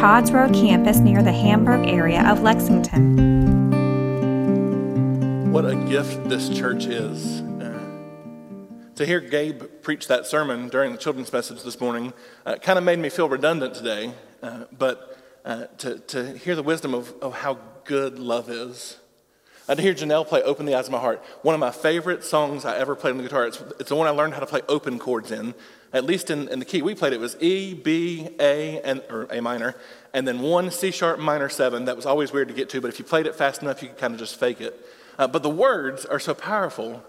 Todd's Road campus near the Hamburg area of Lexington. What a gift this church is. Uh, to hear Gabe preach that sermon during the children's message this morning uh, kind of made me feel redundant today, uh, but uh, to, to hear the wisdom of, of how good love is. Uh, to hear Janelle play Open the Eyes of My Heart, one of my favorite songs I ever played on the guitar. It's, it's the one I learned how to play open chords in at least in, in the key we played, it was E, B, A, and, or A minor, and then one C sharp minor seven. That was always weird to get to, but if you played it fast enough, you could kind of just fake it. Uh, but the words are so powerful.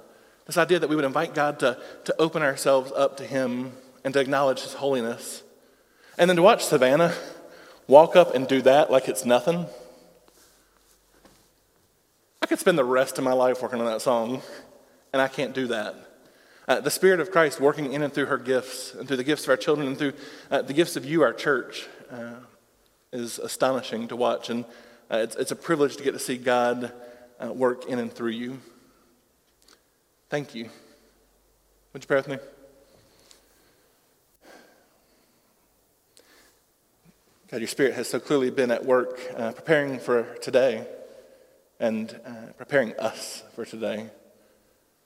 This idea that we would invite God to, to open ourselves up to Him and to acknowledge His holiness. And then to watch Savannah walk up and do that like it's nothing. I could spend the rest of my life working on that song, and I can't do that. Uh, the Spirit of Christ working in and through her gifts, and through the gifts of our children, and through uh, the gifts of you, our church, uh, is astonishing to watch. And uh, it's, it's, a privilege to get to see God uh, work in and through you. Thank you. Would you pray with me? God, your Spirit has so clearly been at work uh, preparing for today and preparing us for today.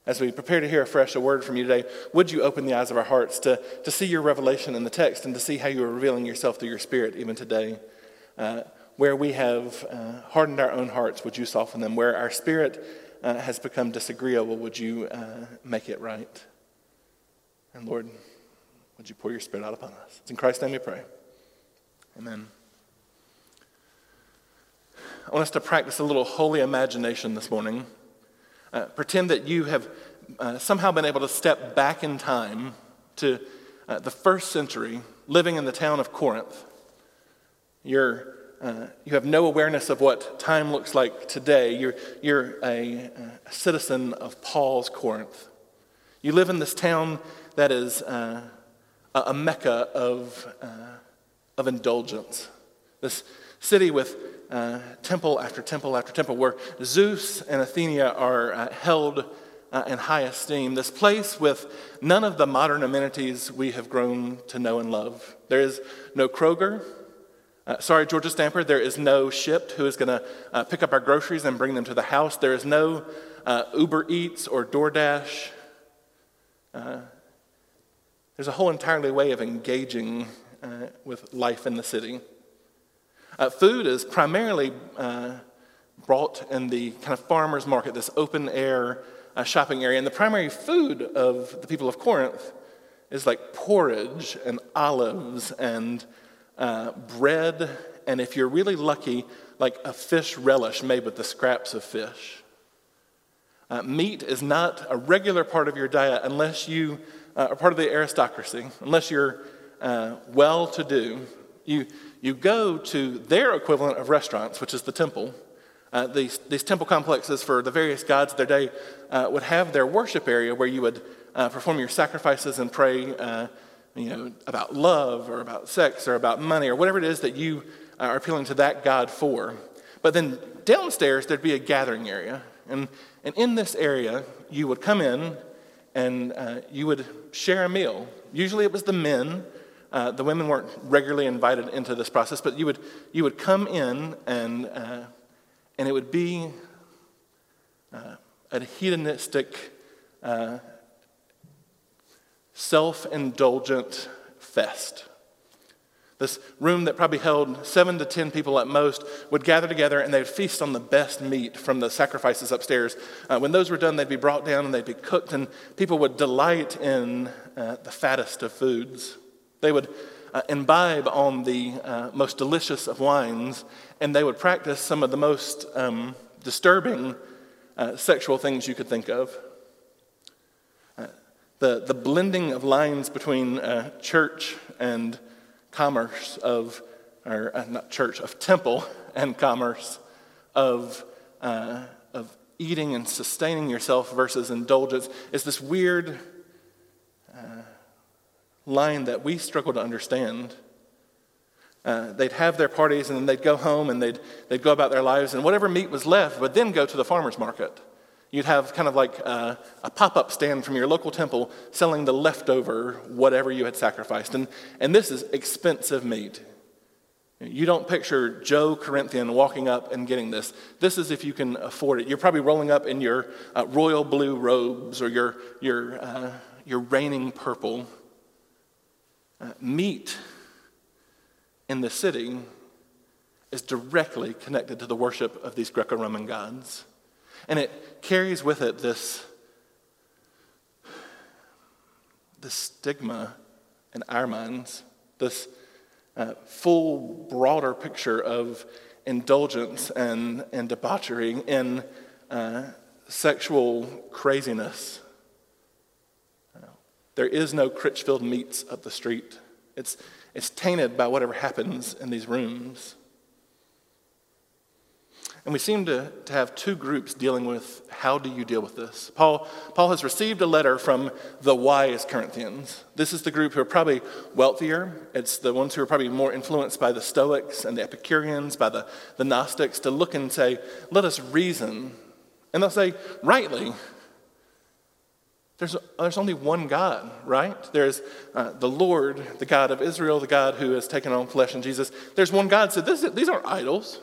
As we prepare to hear afresh a word from you today, would you open the eyes of our hearts to, to see your revelation in the text and to see how you are revealing yourself through your Spirit even today? Uh, where we have uh, hardened our own hearts, would you soften them? Where our spirit uh, has become disagreeable, would you uh, make it right? And Lord, would you pour your Spirit out upon us? It's in Christ's name we pray. Amen. I want us to practice a little holy imagination this morning. Uh, pretend that you have uh, somehow been able to step back in time to uh, the first century, living in the town of Corinth. You're, uh, you have no awareness of what time looks like today. You're, you're a, a citizen of Paul's Corinth. You live in this town that is uh, a mecca of, uh, of indulgence. This city with uh, temple after temple after temple, where Zeus and Athena are uh, held uh, in high esteem. This place with none of the modern amenities we have grown to know and love. There is no Kroger. Uh, sorry, Georgia Stamper, there is no Shipt who is going to uh, pick up our groceries and bring them to the house. There is no uh, Uber Eats or DoorDash. there's a whole entirely way of engaging with life in the city. Uh, food is primarily uh, brought in the kind of farmer's market, this open air uh, shopping area. And the primary food of the people of Corinth is like porridge and olives and uh, bread, and if you're really lucky, like a fish relish made with the scraps of fish. Uh, meat is not a regular part of your diet unless you uh, are part of the aristocracy, unless you're well to do. You, you go to their equivalent of restaurants, which is the temple. Uh, these, these temple complexes for the various gods of their day uh, would have their worship area where you would uh, perform your sacrifices and pray uh, you know, about love or about sex or about money or whatever it is that you uh, are appealing to that God for. But then downstairs, there'd be a gathering area. And, and in this area, you would come in and uh, you would share a meal. Usually it was the men uh, the women weren't regularly invited into this process, but you would, you would come in and, uh, and it would be uh, a hedonistic, uh, self indulgent fest. This room that probably held seven to ten people at most would gather together and they'd feast on the best meat from the sacrifices upstairs. Uh, when those were done, they'd be brought down and they'd be cooked, and people would delight in uh, the fattest of foods. They would uh, imbibe on the uh, most delicious of wines, and they would practice some of the most um, disturbing uh, sexual things you could think of. Uh, the, the blending of lines between uh, church and commerce, of, or uh, not church, of temple and commerce, of, of eating and sustaining yourself versus indulgence is this weird line that we struggle to understand. Uh, they'd have their parties and then they'd go home and they'd, they'd go about their lives, and whatever meat was left would then go to the farmer's market. You'd have kind of like a, a pop up stand from your local temple selling the leftover whatever you had sacrificed. And, and this is expensive meat. You don't picture Joe Corinthian walking up and getting this. This is if you can afford it. You're probably rolling up in your uh, royal blue robes or your, your, uh, your reigning purple. Uh, meat in the city is directly connected to the worship of these Greco Roman gods. And it carries with it this, this stigma in our minds, this uh, full, broader picture of indulgence and, and debauchery in uh, sexual craziness. There is no Critchfield meats up the street. It's, it's tainted by whatever happens in these rooms. And we seem to, to have two groups dealing with how do you deal with this. Paul, Paul has received a letter from the wise Corinthians. This is the group who are probably wealthier. It's the ones who are probably more influenced by the Stoics and the Epicureans, by the, the Gnostics, to look and say, let us reason. And they'll say, rightly, there's, there's only one God, right? There's uh, the Lord, the God of Israel, the God who has taken on flesh in Jesus. There's one God. So this, these aren't idols.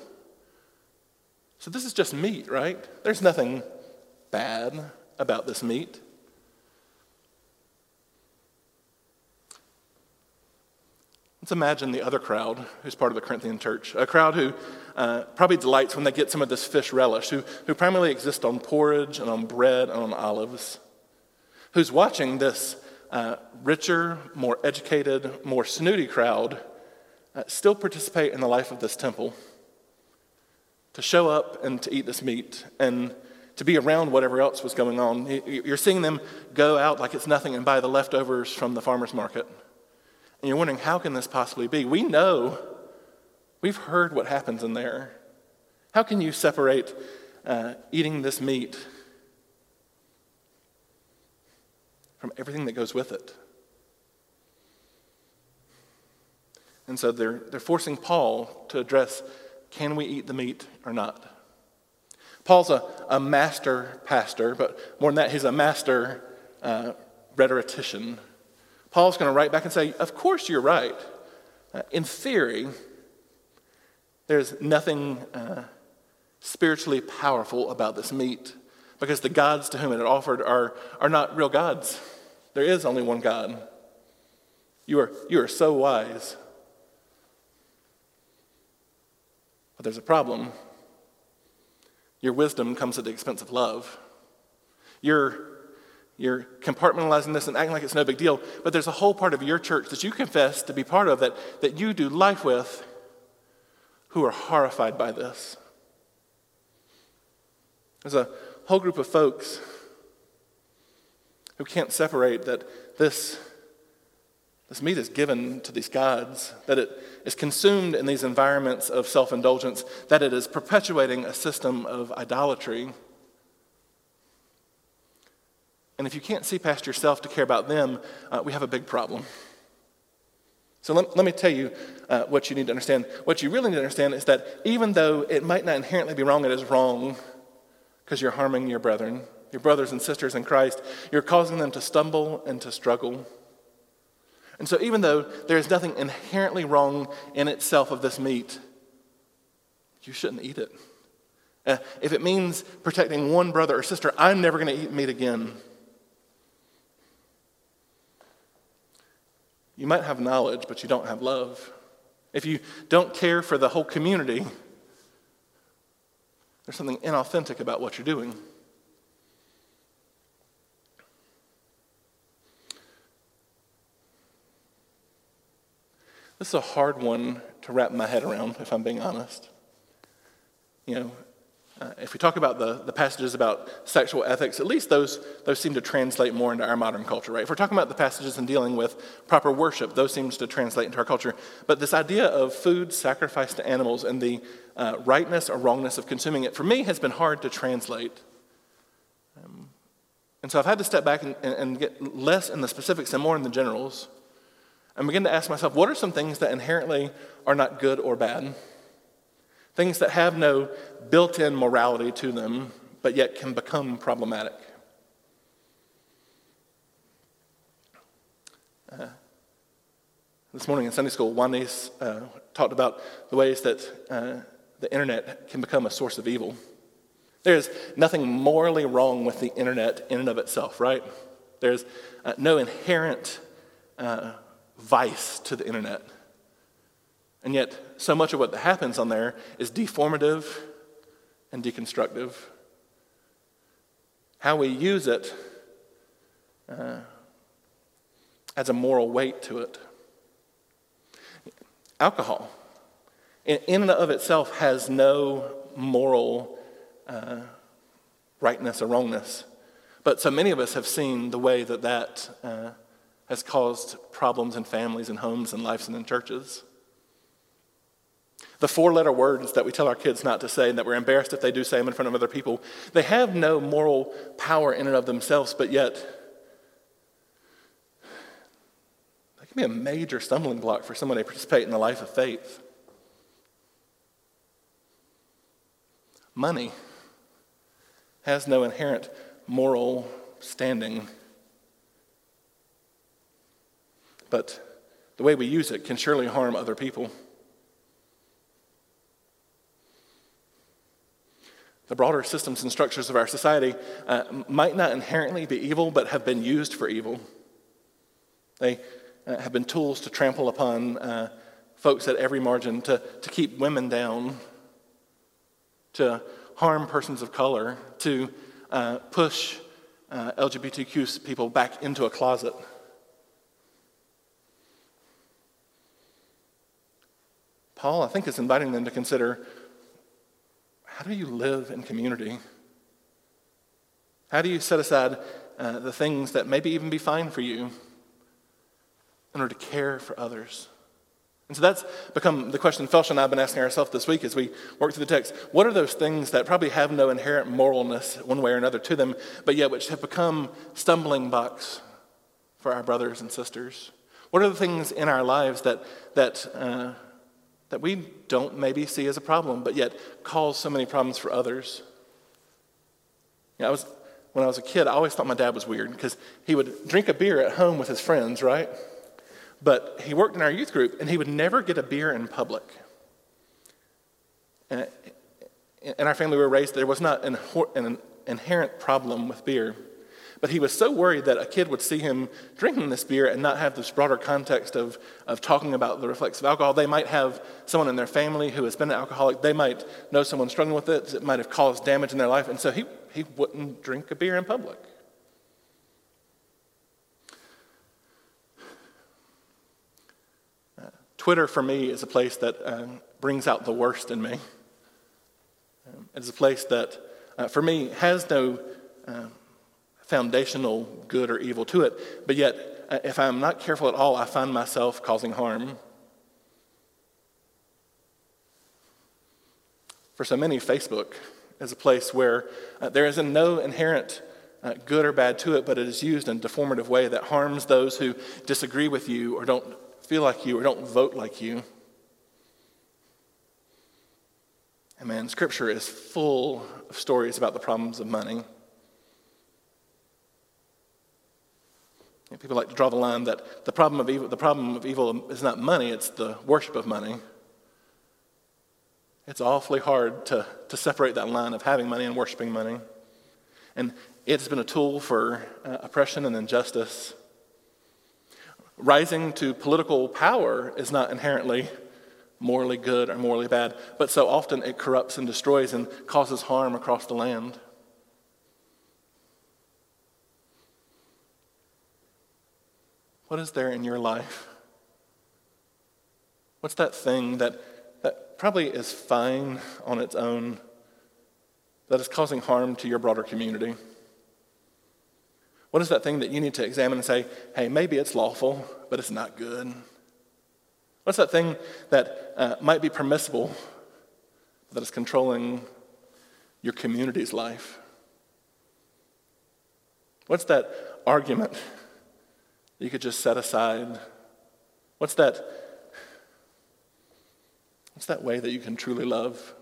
So this is just meat, right? There's nothing bad about this meat. Let's imagine the other crowd who's part of the Corinthian church, a crowd who uh, probably delights when they get some of this fish relish, who, who primarily exist on porridge and on bread and on olives, who's watching this uh, richer, more educated, more snooty crowd uh, still participate in the life of this temple to show up and to eat this meat and to be around whatever else was going on. You're seeing them go out like it's nothing and buy the leftovers from the farmer's market. And you're wondering, how can this possibly be? We know, we've heard what happens in there. How can you separate uh, eating this meat from everything that goes with it? And so they're, they're forcing Paul to address can we eat the meat or not? Paul's a, a master pastor, but more than that, he's a master uh, rhetorician. Paul's going to write back and say, Of course you're right. Uh, in theory, there's nothing uh, spiritually powerful about this meat because the gods to whom it is offered are, are not real gods. There is only one God. You are, you are so wise. But there's a problem. Your wisdom comes at the expense of love. You're, you're compartmentalizing this and acting like it's no big deal, but there's a whole part of your church that you confess to be part of that, that you do life with who are horrified by this. There's a whole group of folks who can't separate that this this meat is given to these gods, that it is consumed in these environments of self indulgence, that it is perpetuating a system of idolatry. And if you can't see past yourself to care about them, uh, we have a big problem. So let, let me tell you uh, what you need to understand. What you really need to understand is that even though it might not inherently be wrong, it is wrong because you're harming your brethren, your brothers and sisters in Christ. You're causing them to stumble and to struggle. And so, even though there is nothing inherently wrong in itself of this meat, you shouldn't eat it. Uh, if it means protecting one brother or sister, I'm never going to eat meat again. You might have knowledge, but you don't have love. If you don't care for the whole community, there's something inauthentic about what you're doing. This is a hard one to wrap my head around, if I'm being honest. You know, uh, if we talk about the, the passages about sexual ethics, at least those, those seem to translate more into our modern culture, right? If we're talking about the passages in dealing with proper worship, those seems to translate into our culture. But this idea of food sacrificed to animals and the uh, rightness or wrongness of consuming it, for me, has been hard to translate. Um, and so I've had to step back and, and get less in the specifics and more in the generals and begin to ask myself, what are some things that inherently are not good or bad? Things that have no built in morality to them, but yet can become problematic. Uh, this morning in Sunday school, Juanis uh, talked about the ways that uh, the internet can become a source of evil. There's nothing morally wrong with the internet in and of itself, right? There's uh, no inherent uh, vice to the internet. And yet, so much of what happens on there is deformative and deconstructive. How we use it uh, adds a moral weight to it. Alcohol, in, and of itself, has no moral uh, rightness or wrongness. But so many of us have seen the way that that uh, has caused problems in families and homes and lives and in churches. The four letter words that we tell our kids not to say and that we're embarrassed if they do say them in front of other people, they have no moral power in and of themselves, but yet they can be a major stumbling block for someone to participate in the life of faith. Money has no inherent moral standing, but the way we use it can surely harm other people. The broader systems and structures of our society uh, might not inherently be evil, but have been used for evil. They uh, have been tools to trample upon uh, folks at every margin, to, to keep women down, to harm persons of color, to uh, push uh, LGBTQ people back into a closet. Paul, I think, is inviting them to consider how do you live in community? How do you set aside uh, the things that maybe even be fine for you in order to care for others? And so that's become the question Felsha and I have been asking ourselves this week as we work through the text. What are those things that probably have no inherent moralness one way or another to them, but yet which have become stumbling blocks for our brothers and sisters? What are the things in our lives that, that uh, that we don't maybe see as a problem, but yet cause so many problems for others. You know, I was, when I was a kid, I always thought my dad was weird because he would drink a beer at home with his friends, right? But he worked in our youth group and he would never get a beer in public. And in our family, we were raised, there was not an, an inherent problem with beer. But he was so worried that a kid would see him drinking this beer and not have this broader context of, of talking about the of alcohol. They might have someone in their family who has been an alcoholic. They might know someone struggling with it. It might have caused damage in their life. And so he, he wouldn't drink a beer in public. Uh, Twitter for me is a place that uh, brings out the worst in me. Um, it's a place that, uh, for me, has no uh, foundational good or evil to it. But yet, uh, if I'm not careful at all, I find myself causing harm. For so many, Facebook is a place where uh, there is no inherent uh, good or bad to it, but it is used in a deformative way that harms those who disagree with you or don't feel like you or don't vote like you. And man, Scripture is full of stories about the problems of money. Know, people like to draw the line that the problem of evil, the problem of evil is not money, it's the worship of money. It's awfully hard to, to separate that line of having money and worshiping money. And it's been a tool for uh, oppression and injustice. Rising to political power is not inherently morally good or morally bad, but so often it corrupts and destroys and causes harm across the land. What is there in your life? What's that thing that, that probably is fine on its own, that is causing harm to your broader community? What is that thing that you need to examine and say, hey, maybe it's lawful, but it's not good? What's that thing that uh, might be permissible, that is controlling your community's life? What's that argument you could just set aside? What's that, what's that way that you can truly love?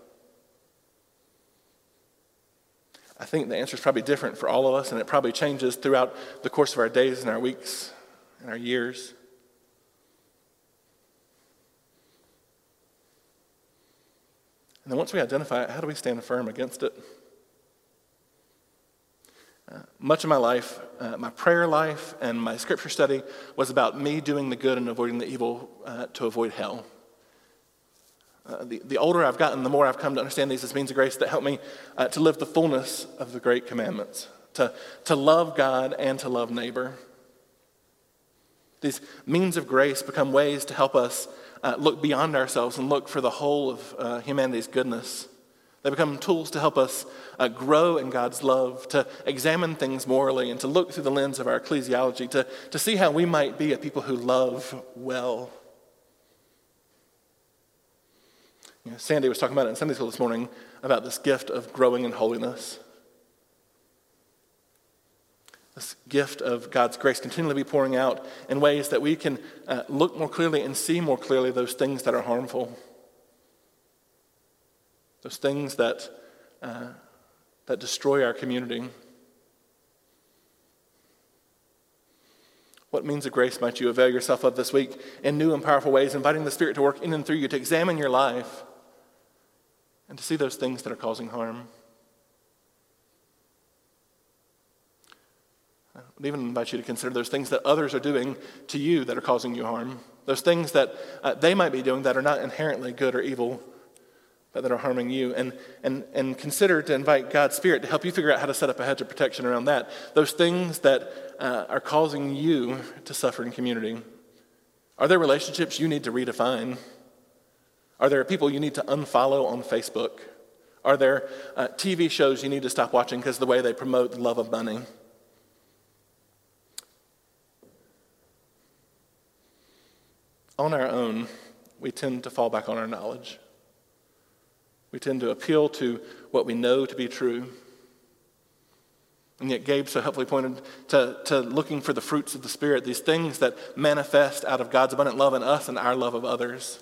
I think the answer is probably different for all of us, and it probably changes throughout the course of our days and our weeks and our years. And then once we identify it, how do we stand firm against it? Uh, much of my life, uh, my prayer life and my scripture study was about me doing the good and avoiding the evil uh, to avoid hell. Uh, the, the older I've gotten, the more I've come to understand these as means of grace that help me uh, to live the fullness of the great commandments, to, to love God and to love neighbor. These means of grace become ways to help us uh, look beyond ourselves and look for the whole of humanity's goodness. They become tools to help us uh, grow in God's love, to examine things morally, and to look through the lens of our ecclesiology, to, to see how we might be a people who love well. You know, Sandy was talking about it in Sunday school this morning about this gift of growing in holiness. This gift of God's grace continually be pouring out in ways that we can uh, look more clearly and see more clearly those things that are harmful. Those things that, uh, that destroy our community. What means of grace might you avail yourself of this week in new and powerful ways, inviting the Spirit to work in and through you to examine your life and to see those things that are causing harm. I would even invite you to consider those things that others are doing to you that are causing you harm. Those things that uh, they might be doing that are not inherently good or evil, that are harming you. And, and, and consider to invite God's Spirit to help you figure out how to set up a hedge of protection around that. Those things that uh, are causing you to suffer in community. Are there relationships you need to redefine? Are there people you need to unfollow on Facebook? Are there uh, TV shows you need to stop watching because the way they promote the love of money? On our own, we tend to fall back on our knowledge. We tend to appeal to what we know to be true. And yet, Gabe so helpfully pointed to, to looking for the fruits of the Spirit, these things that manifest out of God's abundant love in us and our love of others.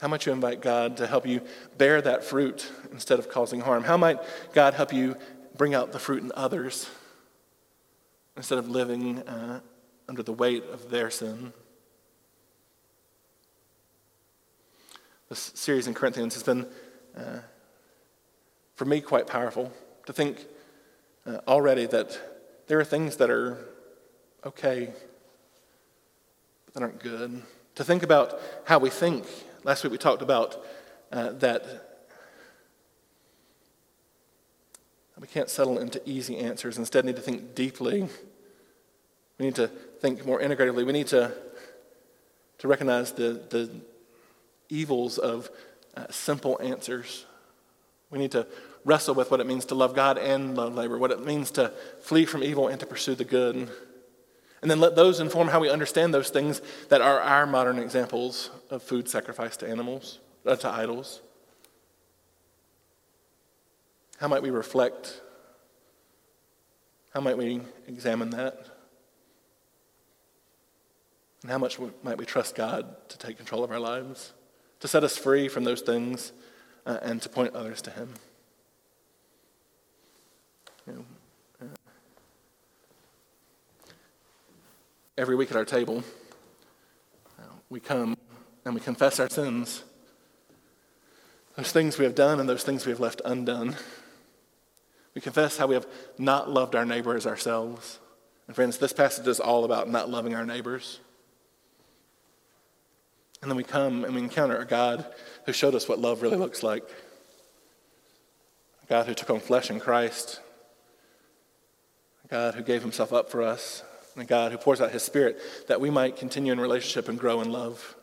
How might you invite God to help you bear that fruit instead of causing harm? How might God help you bring out the fruit in others instead of living uh, under the weight of their sin? This series in Corinthians has been, uh, for me, quite powerful to think uh, already that there are things that are okay, but that aren't good. To think about how we think Last week we talked about uh, that we can't settle into easy answers. Instead, need to think deeply. We need to think more integratively. We need to, to recognize the, the evils of uh, simple answers. We need to wrestle with what it means to love God and love labor, what it means to flee from evil and to pursue the good. And then let those inform how we understand those things that are our modern examples of food sacrificed to animals, uh, to idols. How might we reflect? How might we examine that? And how much might we trust God to take control of our lives, to set us free from those things, uh, and to point others to Him? You know, every week at our table, we come and we confess our sins. Those things we have done and those things we have left undone. We confess how we have not loved our neighbor as ourselves. And friends, this passage is all about not loving our neighbors. And then we come and we encounter a God who showed us what love really looks like. A God who took on flesh in Christ. A God who gave himself up for us and a God who pours out his Spirit that we might continue in relationship and grow in love.